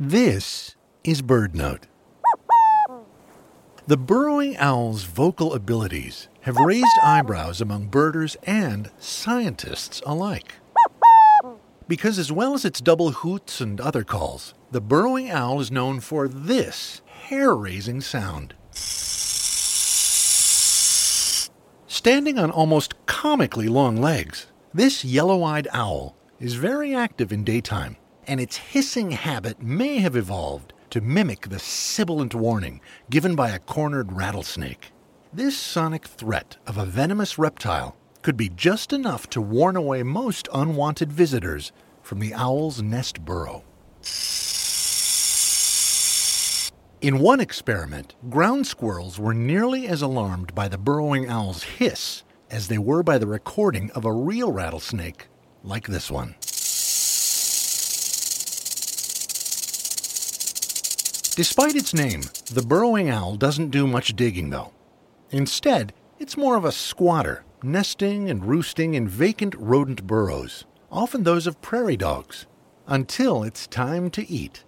This is BirdNote. The burrowing owl's vocal abilities have raised eyebrows among birders and scientists alike. Because, as well as its double hoots and other calls, the burrowing owl is known for this hair raising sound. Standing on almost comically long legs, this yellow eyed owl is very active in daytime, and its hissing habit may have evolved to mimic the sibilant warning given by a cornered rattlesnake. This sonic threat of a venomous reptile could be just enough to warn away most unwanted visitors from the owl's nest burrow. In one experiment, ground squirrels were nearly as alarmed by the burrowing owl's hiss as they were by the recording of a real rattlesnake like this one. Despite its name, the burrowing owl doesn't do much digging, though. Instead, it's more of a squatter, nesting and roosting in vacant rodent burrows, often those of prairie dogs, until it's time to eat.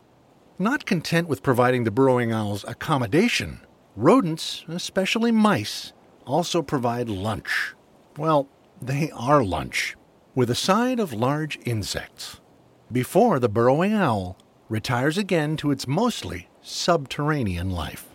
Not content with providing the burrowing owls accommodation, rodents, especially mice, also provide lunch. Well, they are lunch, with a side of large insects. Before the burrowing owl retires again to its mostly subterranean life.